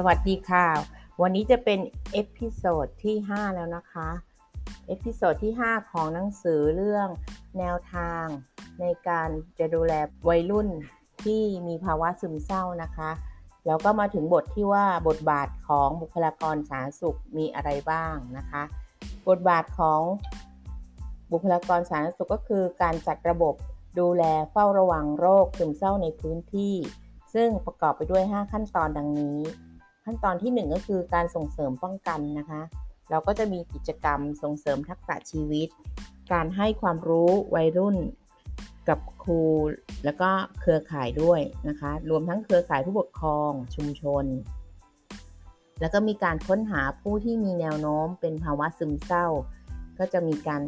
สวัสดีค่ะ วันนี้จะเป็น episode ที่ 5 แล้วนะคะ episode ที่ 5 ของหนังสือเรื่องแนวทาง ในการจะดูแลวัยรุ่นที่มีภาวะซึมเศร้านะคะ แล้วก็มาถึงบทที่ว่าบทบาทของบุคลากรสาธารณสุขมีอะไรบ้างนะคะ บทบาทของบุคลากรสาธารณสุขก็คือการจัดระบบดูแลเฝ้าระวังโรคซึมเศร้าในพื้นที่ ซึ่งประกอบไปด้วย 5 ขั้นตอนดังนี้ ขั้นตอนที่ 1 ก็คือการส่งเสริมป้องกันนะคะ เราก็จะมีกิจกรรมส่งเสริมทักษะชีวิต การให้ความรู้วัยรุ่นกับครู แล้วก็เครือข่ายด้วยนะคะ รวมทั้งเครือข่ายผู้ปกครองชุมชน แล้วก็มีการค้นหาผู้ที่มีแนวโน้มเป็นภาวะซึมเศร้า ก็จะมีการ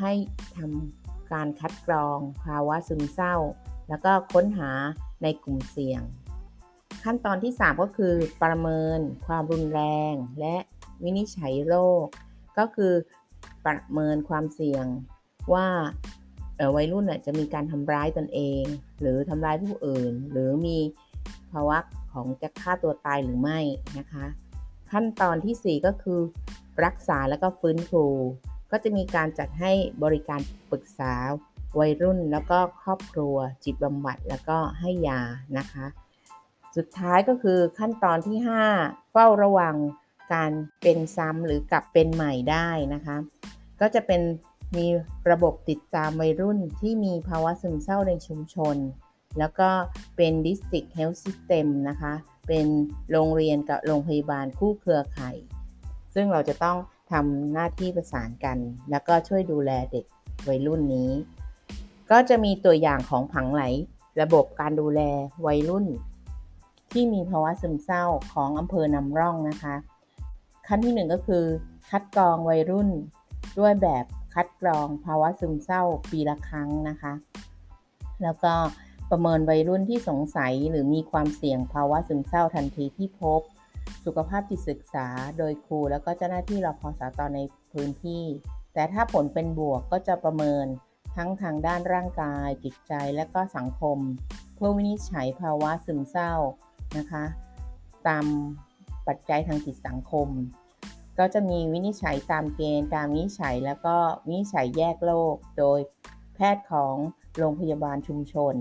ให้ทำการคัดกรองภาวะซึมเศร้า แล้วก็ค้นหาในกลุ่มเสี่ยง ขั้นตอนที่ 3 ก็คือประเมินความรุนแรง และวินิจฉัยโรค ก็คือประเมินความเสี่ยงว่าวัยรุ่นจะมีการทำร้ายตนเอง หรือทำร้ายผู้อื่น หรือมีภาวะของจะฆ่าตัวตายหรือไม่นะคะ ขั้นตอนที่ 4 ก็คือ รักษาแล้วก็ฟื้นฟูก็จะมีการจัดให้บริการปรึกษาวัยรุ่นแล้วก็ครอบครัวจิตบำบัดแล้วก็ให้ยานะคะ สุดท้ายก็คือขั้นตอนที่ 5 เฝ้าระวังการเป็นซ้ำหรือกลับเป็นใหม่ได้นะคะ ก็จะเป็นมีระบบติดตามวัยรุ่นที่มีภาวะซึมเศร้าในชุมชน แล้วก็เป็น District Health System นะคะ เป็นโรงเรียนกับโรงพยาบาลคู่เครือข่ายซึ่งเราจะต้องทำหน้าที่ประสานกัน แล้วก็ช่วยดูแลเด็กวัยรุ่นนี้ ก็จะมีตัวอย่างของผังไหล ระบบการดูแลวัยรุ่น ที่มีภาวะซึมเศร้าของอำเภอนำร่องนะคะ ขั้นที่ 1 ก็คือ คัดกรองวัยรุ่น ด้วยแบบคัดกรองภาวะซึมเศร้าปีละครั้งนะคะ แล้วก็ประเมินวัยรุ่นที่สงสัยหรือมีความเสี่ยงภาวะซึมเศร้าทันทีที่พบ สุขภาพจิตศึกษาโดยครูแล้วก็เจ้าหน้าที่รพสตในพื้นที่ แต่ถ้าผลเป็นบวกก็จะประเมินทั้งทางด้านร่างกาย จิตใจและก็สังคม เพื่อวินิจฉัยภาวะซึมเศร้า นะคะ ตามปัจจัยทางจิตสังคม ก็จะมีวินิจฉัยตามเกณฑ์ตามวินิจฉัยแล้วก็วินิจฉัยแยกโรคโดยแพทย์ของโรงพยาบาลชุมชน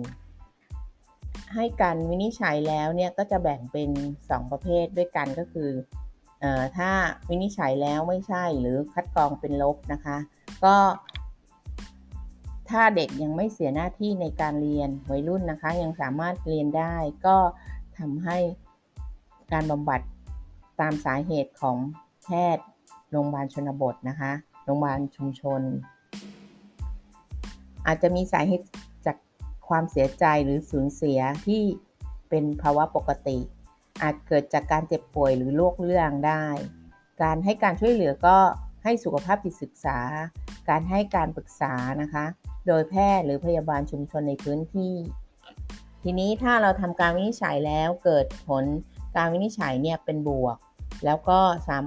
ให้การวินิจฉัยแล้วเนี่ยก็จะแบ่งเป็น 2 ประเภทด้วยกันก็คืออถ้าวินิจฉัยแล้วไม่ใช่หรือคัดกรองเป็นลบนะคะ ก็ถ้าเด็กยังไม่เสียหน้าที่ในการเรียนวัยรุ่นนะคะ ยังสามารถเรียนได้ก็ ทำให้การบำบัดตามสาเหตุของแพทย์โรงพยาบาลชนบทนะคะโรงพยาบาลชุมชน อาจจะมีสาเหตุจากความเสียใจหรือสูญเสียที่เป็นภาวะปกติ อาจเกิดจากการเจ็บป่วยหรือโรคเรื้องได้ การให้การช่วยเหลือก็ให้สุขภาพจิตศึกษา การให้การปรึกษานะคะ โดยแพทย์หรือพยาบาลชุมชนในพื้นที่ ทีนี้ถ้าเราทำการวินิจฉัยแล้วเกิดผลการวินิจฉัยเนี่ยเป็นบวก แล้วก็สาม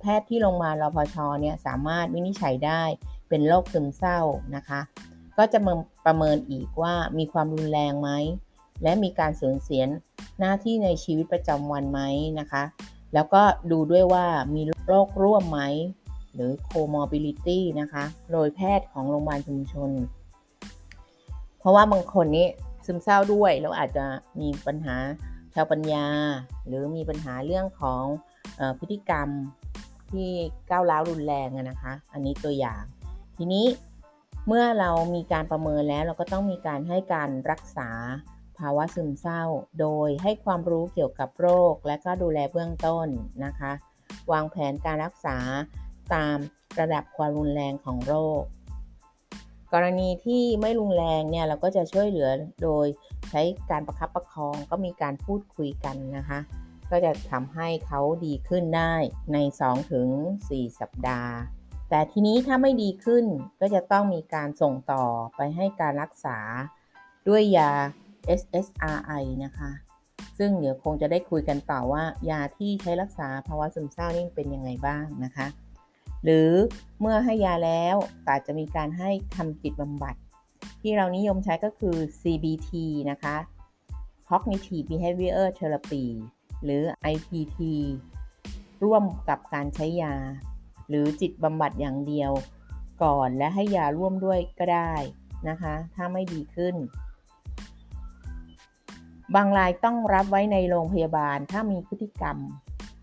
แพทย์ที่โรงพยาบาลรพชเนี่ยสามารถวินิจฉัยได้เป็นโรคซึมเศร้านะคะ ก็จะประเมินอีกว่ามีความรุนแรงไหม และมีการสูญเสียหน้าที่ในชีวิตประจำวันไหมนะคะ แล้วก็ดูด้วยว่ามีโรคร่วมไหม หรือ comorbidity นะคะ โดยแพทย์ของโรงพยาบาลชุมชน เพราะว่าบางคนนี้ ซึมเศร้าด้วย แล้วอาจจะมีปัญหาชาวปัญญา หรือมีปัญหาเรื่องของอพฤติกรรมที่ก้าวร้าวรุนแรงนะคะ อันนี้ตัวอย่าง ทีนี้เมื่อเรามีการประเมินแล้วเราก็ต้องมีการให้การรักษาภาวะซึมเศร้า โดยให้ความรู้เกี่ยวกับโรค และก็ดูแลเบื้องต้นนะคะ วางแผนการรักษาตามระดับความรุนแรงของโรค กรณีที่ไม่รุนแรงเนี่ยเราก็จะช่วยเหลือโดยใช้การประคับประคองก็มีการพูดคุยกันนะคะ ก็จะทำให้เขาดีขึ้นได้ใน 2-4 สัปดาห์ แต่ทีนี้ถ้าไม่ดีขึ้นก็จะต้องมีการส่งต่อไปให้การรักษาด้วยยา SSRI นะคะ ซึ่งเดี๋ยวคงจะได้คุยกันต่อว่ายาที่ใช้รักษาภาวะซึมเศร้านี่เป็นยังไงบ้างนะคะ หรือเมื่อให้ยาแล้วอาจจะมีการให้ทำจิตบำบัด ที่เรานิยมใช้ก็คือ CBT นะคะ Cognitive Behavior Therapy หรือ IPT ร่วมกับการใช้ยา หรือจิตบำบัดอย่างเดียวก่อนและให้ยาร่วมด้วยก็ได้นะคะ ถ้าไม่ดีขึ้น บางรายต้องรับไว้ในโรงพยาบาลถ้ามีพฤติกรรม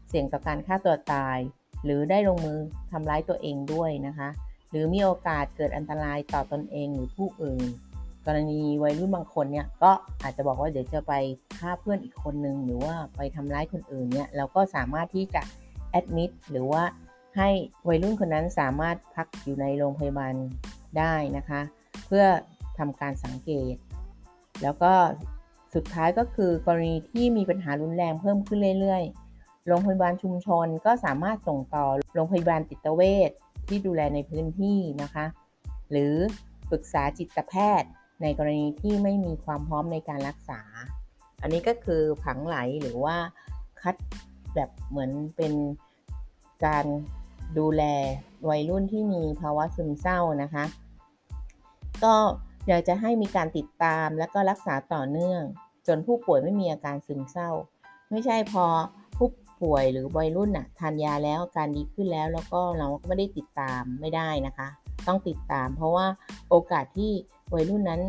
เสี่ยงต่อการฆ่าตัวตาย หรือได้ลงมือทำร้ายตัวเองด้วยนะคะ หรือมีโอกาสเกิดอันตรายต่อตอนเองหรือผู้อื่น กรณีวัยรุ่นบางคนเนี่ยก็อาจจะบอกว่าเดี๋ยวจะไปฆ่าเพื่อนอีกคนนึงหรือว่าไปทำร้ายคนอื่นเนี่ยเราก็สามารถที่จะแอดมิดหรือว่าให้วัยรุ่นคนนั้นสามารถพักอยู่ในโรงพยาบาลได้นะคะ เพื่อทำการสังเกต แล้วก็สุดท้ายก็คือกรณีที่มีปัญหารุนแรงเพิ่มขึ้นเรื่อยๆ โรงพยาบาลชุมชนก็สามารถส่งต่อโรงพยาบาลจิตเวชที่ดูแลในพื้นที่นะคะ หรือปรึกษาจิตแพทย์ ในกรณีที่ไม่มีความพร้อมในการรักษา อันนี้ก็คือผังไหลหรือว่าคัดแบบเหมือนเป็นการดูแลวัยรุ่นที่มีภาวะซึมเศร้านะคะ ก็อยากจะให้มีการติดตามและก็รักษาต่อเนื่อง จนผู้ป่วยไม่มีอาการซึมเศร้า ไม่ใช่พอ ป่วยหรือวัยรุ่นน่ะทานยาแล้วการดีขึ้นแล้วแล้วก็เราก็ไม่ได้ติดตามไม่ได้นะคะ ต้องติดตาม เพราะว่าโอกาสที่วัยรุ่นนั้น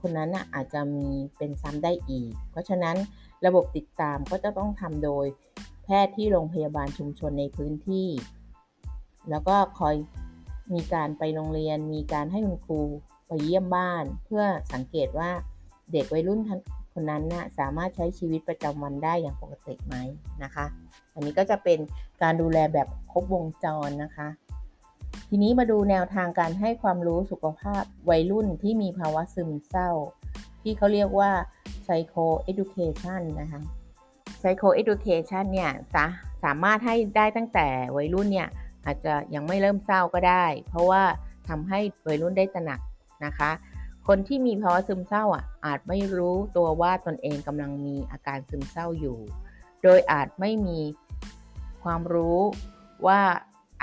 คนนั้นน่ะอาจจะมีเป็นซ้ำได้อีก เพราะฉะนั้นระบบติดตามก็จะต้องทำโดยแพทย์ที่โรงพยาบาลชุมชนในพื้นที่ แล้วก็คอยมีการไปโรงเรียน มีการให้คุณครูไปเยี่ยมบ้าน เพื่อสังเกตว่าเด็กวัยรุ่น คนนั้นนะสามารถใช้ชีวิตประจำวันได้อย่างปกติไหมนะคะ อันนี้ก็จะเป็นการดูแลแบบครบวงจรนะคะ ทีนี้มาดูแนวทางการให้ความรู้สุขภาพวัยรุ่นที่มีภาวะซึมเศร้า ที่เขาเรียกว่า psycho education นะคะ psycho education เนี่ยสามารถให้ได้ตั้งแต่วัยรุ่นเนี่ยอาจจะยังไม่เริ่มเศร้าก็ได้ เพราะว่าทำให้วัยรุ่นได้ตระหนักนะคะ คนที่มีภาวะซึมเศร้าอะอาจไม่รู้ตัวว่าตนเองกำลังมีอาการซึมเศร้าอยู่ โดยอาจไม่มีความรู้ว่า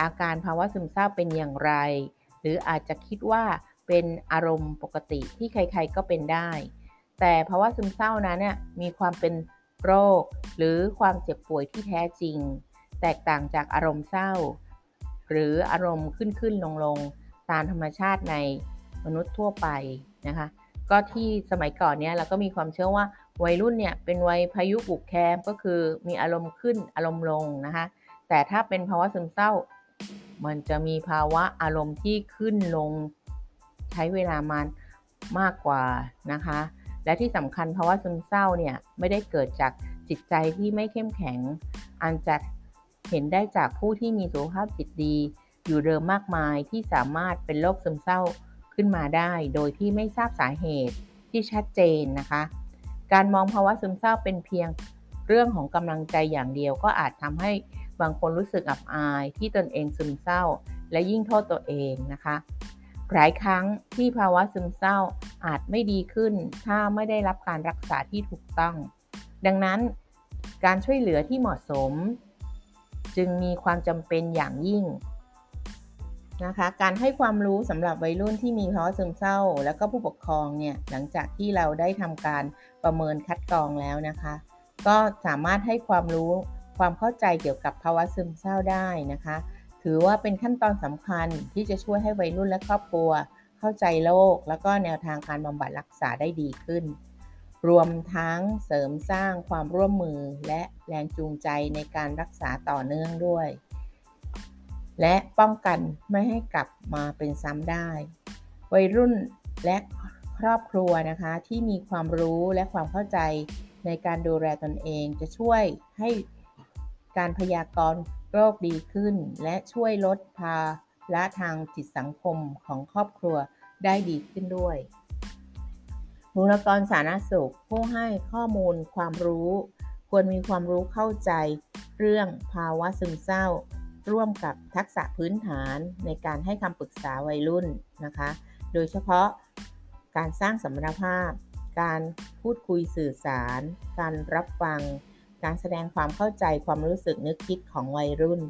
อาการภาวะซึมเศร้าเป็นอย่างไร หรืออาจจะคิดว่าเป็นอารมณ์ปกติที่ใครๆก็เป็นได้ แต่ภาวะซึมเศร้านั้นเนี่ยมีความเป็นโรค หรือความเจ็บป่วยที่แท้จริง แตกต่างจากอารมณ์เศร้า หรืออารมณ์ขึ้นขึ้นลงลงตามธรรมชาติใน มนุษย์ทั่วไปนะคะ ก็ที่สมัยก่อนเนี้ยเราก็มีความเชื่อว่าวัยรุ่นเนี่ยเป็นวัยพายุบุกแคมก็คือมีอารมณ์ขึ้นอารมณ์ลงนะคะ แต่ถ้าเป็นภาวะซึมเศร้า มันจะมีภาวะอารมณ์ที่ขึ้นลงใช้เวลามามากกว่านะคะ และที่สำคัญภาวะซึมเศร้าเนี่ยไม่ได้เกิดจากจิตใจที่ไม่เข้มแข็ง อันจะเห็นได้จากผู้ที่มีสุขภาพจิตดี อยู่เดิมมากมายที่สามารถเป็นโรคซึมเศร้า ขึ้นมาได้ โดยที่ไม่ทราบสาเหตุที่ชัดเจนนะคะ การมองภาวะซึมเศร้าเป็นเพียงเรื่องของกำลังใจอย่างเดียวก็อาจทำให้บางคนรู้สึกอับอายที่ตนเองซึมเศร้า และยิ่งโทษตัวเองนะคะ หลายครั้งที่ภาวะซึมเศร้าอาจไม่ดีขึ้น ถ้าไม่ได้รับการรักษาที่ถูกต้อง ดังนั้น การช่วยเหลือที่เหมาะสม จึงมีความจำเป็นอย่างยิ่ง นะคะการให้ความรู้สำหรับวัยรุ่นที่มีภาวะซึมเศร้า และก็ผู้ปกครองเนี่ยหลังจากที่เราได้ทำการประเมินคัดกรองแล้วนะคะ ก็สามารถให้ความรู้ความเข้าใจเกี่ยวกับภาวะซึมเศร้าได้นะคะ ถือว่าเป็นขั้นตอนสำคัญที่จะช่วยให้วัยรุ่นและครอบครัว เข้าใจโรคแล้วก็แนวทางการบำบัดรักษาได้ดีขึ้น รวมทั้งเสริมสร้างความร่วมมือและแรงจูงใจในการรักษาต่อเนื่องด้วย และป้องกันไม่ให้กลับมาเป็นซ้ำได้ วัยรุ่นและครอบครัวนะคะที่มีความรู้และความเข้าใจในการดูแลตนเองจะช่วยให้การพยากรณ์โรคดีขึ้น และช่วยลดภาระทางจิตสังคมของครอบครัวได้ดีขึ้นด้วยบุคลากรสาธารณสุขผู้ให้ข้อมูลความรู้ ควรมีความรู้เข้าใจ เรื่องภาวะซึมเศร้า ร่วมกับทักษะพื้นฐานในการให้คำปรึกษาวัยรุ่นนะคะ โดยเฉพาะการสร้างสมรรถภาพ การพูดคุยสื่อสาร การรับฟัง การแสดงความเข้าใจความรู้สึกนึกคิดของวัยรุ่น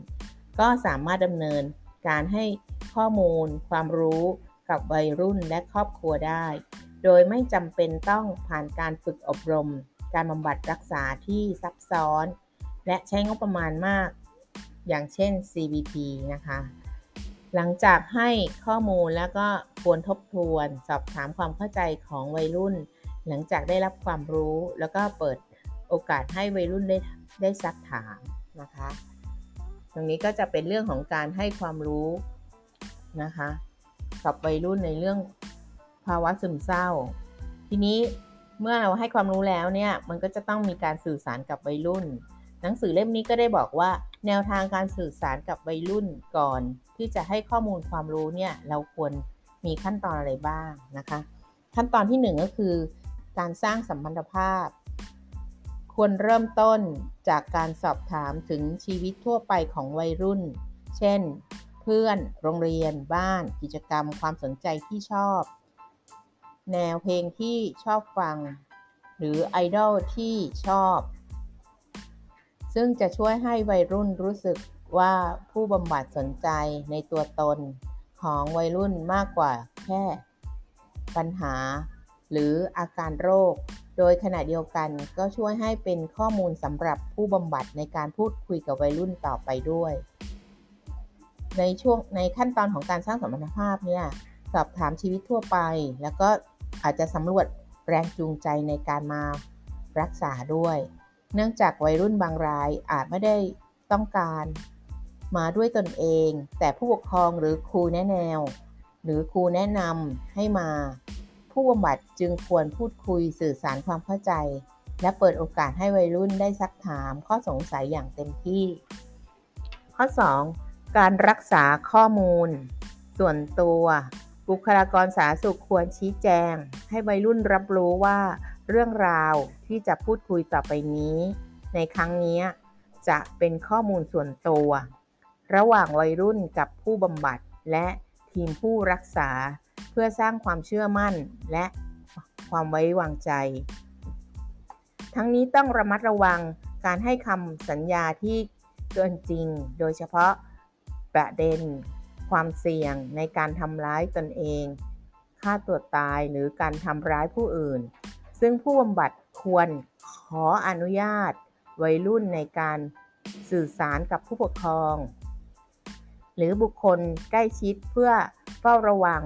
ก็สามารถดำเนินการให้ข้อมูล ความรู้กับวัยรุ่นและครอบครัวได้ โดยไม่จำเป็นต้องผ่านการฝึกอบรม การบำบัดรักษาที่ซับซ้อน และใช้งบประมาณมาก อย่างเช่น CBT นะคะ หลังจากให้ข้อมูลแล้วก็ควรทบทวน สอบถามความเข้าใจของวัยรุ่น หลังจากได้รับความรู้แล้วก็เปิดโอกาสให้วัยรุ่นได้ได้ซักถามนะคะ ตรงนี้ก็จะเป็นเรื่องของการให้ความรู้นะคะกับวัยรุ่นในเรื่องภาวะซึมเศร้า ทีนี้เมื่อเราให้ความรู้แล้วเนี่ย มันก็จะต้องมีการสื่อสารกับวัยรุ่น หนังสือเล่มนี้ก็ได้บอกว่า แนวทางการสื่อสารกับวัยรุ่นก่อน ที่จะให้ข้อมูลความรู้เนี่ยเราควรมีขั้นตอนอะไรบ้างนะคะ ขั้นตอนที่ 1 ก็คือ การสร้างสัมพันธภาพ ควรเริ่มต้นจากการสอบถามถึงชีวิตทั่วไปของวัยรุ่น เช่น เพื่อน โรงเรียน บ้าน กิจกรรม ความสนใจที่ชอบ แนวเพลงที่ชอบฟัง หรือไอดอลที่ชอบ ซึ่งจะช่วยให้วัยรุ่นรู้สึกว่าผู้บำบัดสนใจในตัวตนของวัยรุ่นมากกว่าแค่ ปัญหา หรืออาการโรค โดยขณะเดียวกันก็ช่วยให้เป็นข้อมูลสำหรับผู้บำบัดในการพูดคุยกับวัยรุ่นต่อไปด้วย ในช่วงในขั้นตอนของการสร้างสมรรถภาพเนี่ยสอบถามชีวิตทั่วไป แล้วก็อาจจะสำรวจแรงจูงใจในการมารักษาด้วย เนื่องจากวัยรุ่นบางรายอาจไม่ได้ต้องการมาด้วยตนเอง แต่ผู้ปกครองหรือครูแนะแนว หรือครูแนะนำให้มา ผู้บำบัดจึงควรพูดคุยสื่อสารความเข้าใจ และเปิดโอกาสให้วัยรุ่นได้ซักถามข้อสงสัยอย่างเต็มที่ ข้อ 2. การรักษาข้อมูล ส่วนตัว บุคลากรสาธารณสุขควรชี้แจง ให้วัยรุ่นรับรู้ว่า เรื่องราวที่จะพูดคุยต่อไปนี้ ในครั้งนี้จะเป็นข้อมูลส่วนตัว ระหว่างวัยรุ่นกับผู้บำบัดและทีมผู้รักษา เพื่อสร้างความเชื่อมั่นและความไว้วางใจ ทั้งนี้ต้องระมัดระวังการให้คำสัญญาที่เกินจริง โดยเฉพาะประเด็นความเสี่ยงในการทำร้ายตนเอง ฆ่าตัวตายหรือการทำร้ายผู้อื่น ซึ่งผู้บำบัดควรขออนุญาตวัยรุ่นในการสื่อสารกับผู้ปกครอง หรือบุคคลใกล้ชิดเพื่อเฝ้าระวัง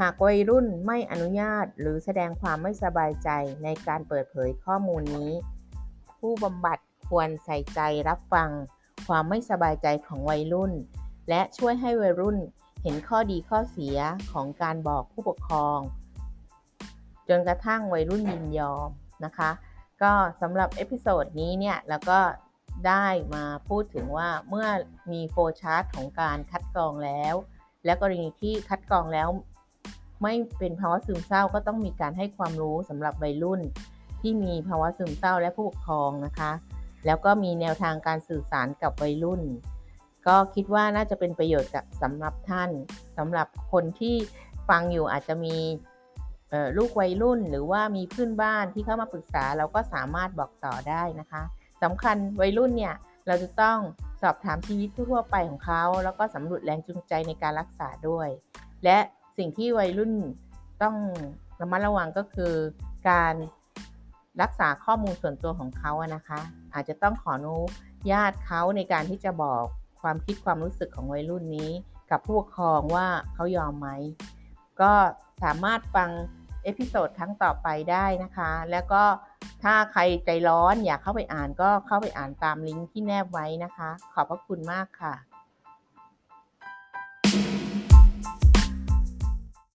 หากวัยรุ่นไม่อนุญาตหรือแสดงความไม่สบายใจในการเปิดเผยข้อมูลนี้ ผู้บำบัดควรใส่ใจรับฟังความไม่สบายใจของวัยรุ่น และช่วยให้วัยรุ่นเห็นข้อดีข้อเสียของการบอกผู้ปกครอง จนกระทั่งวัยรุ่นยินยอมนะคะ ก็สำหรับ episode นี้เนี่ยแล้วก็ได้มาพูดถึงว่าเมื่อมี flowchart ของการคัดกรองแล้ว และกรณีที่คัดกรองแล้ว ไม่เป็นภาวะซึมเศร้าก็ต้องมีการให้ความรู้สำหรับวัยรุ่น ที่มีภาวะซึมเศร้าและผู้ปกครองนะคะ แล้วก็มีแนวทางการสื่อสารกับวัยรุ่น ก็คิดว่าน่าจะเป็นประโยชน์กับสำหรับท่านสำหรับคนที่ฟังอยู่อาจจะมี ลูกวัยรุ่นหรือว่ามีเพื่อนบ้านที่เข้ามาปรึกษาเราก็สามารถบอกต่อได้นะคะสำคัญวัยรุ่นเนี่ยเราจะต้องสอบถามชีวิตทั่วไปของเขา แล้วก็สำรวจแรงจูงใจในการรักษาด้วย และสิ่งที่วัยรุ่นต้องระมัดระวังก็คือการรักษาข้อมูลส่วนตัวของเขาอะนะคะ อาจจะต้องขออนุญาตเขาในการที่จะบอกความคิดความรู้สึกของวัยรุ่นนี้ กับผู้ปกครองว่าเขายอมไหม ก็สามารถฟัง episode ครั้งต่อไปได้นะคะ แล้วก็ถ้าใครใจร้อนอยากเข้าไปอ่านก็เข้าไปอ่านตามลิงก์ที่แนบไว้นะคะ ขอบพระคุณมากค่ะ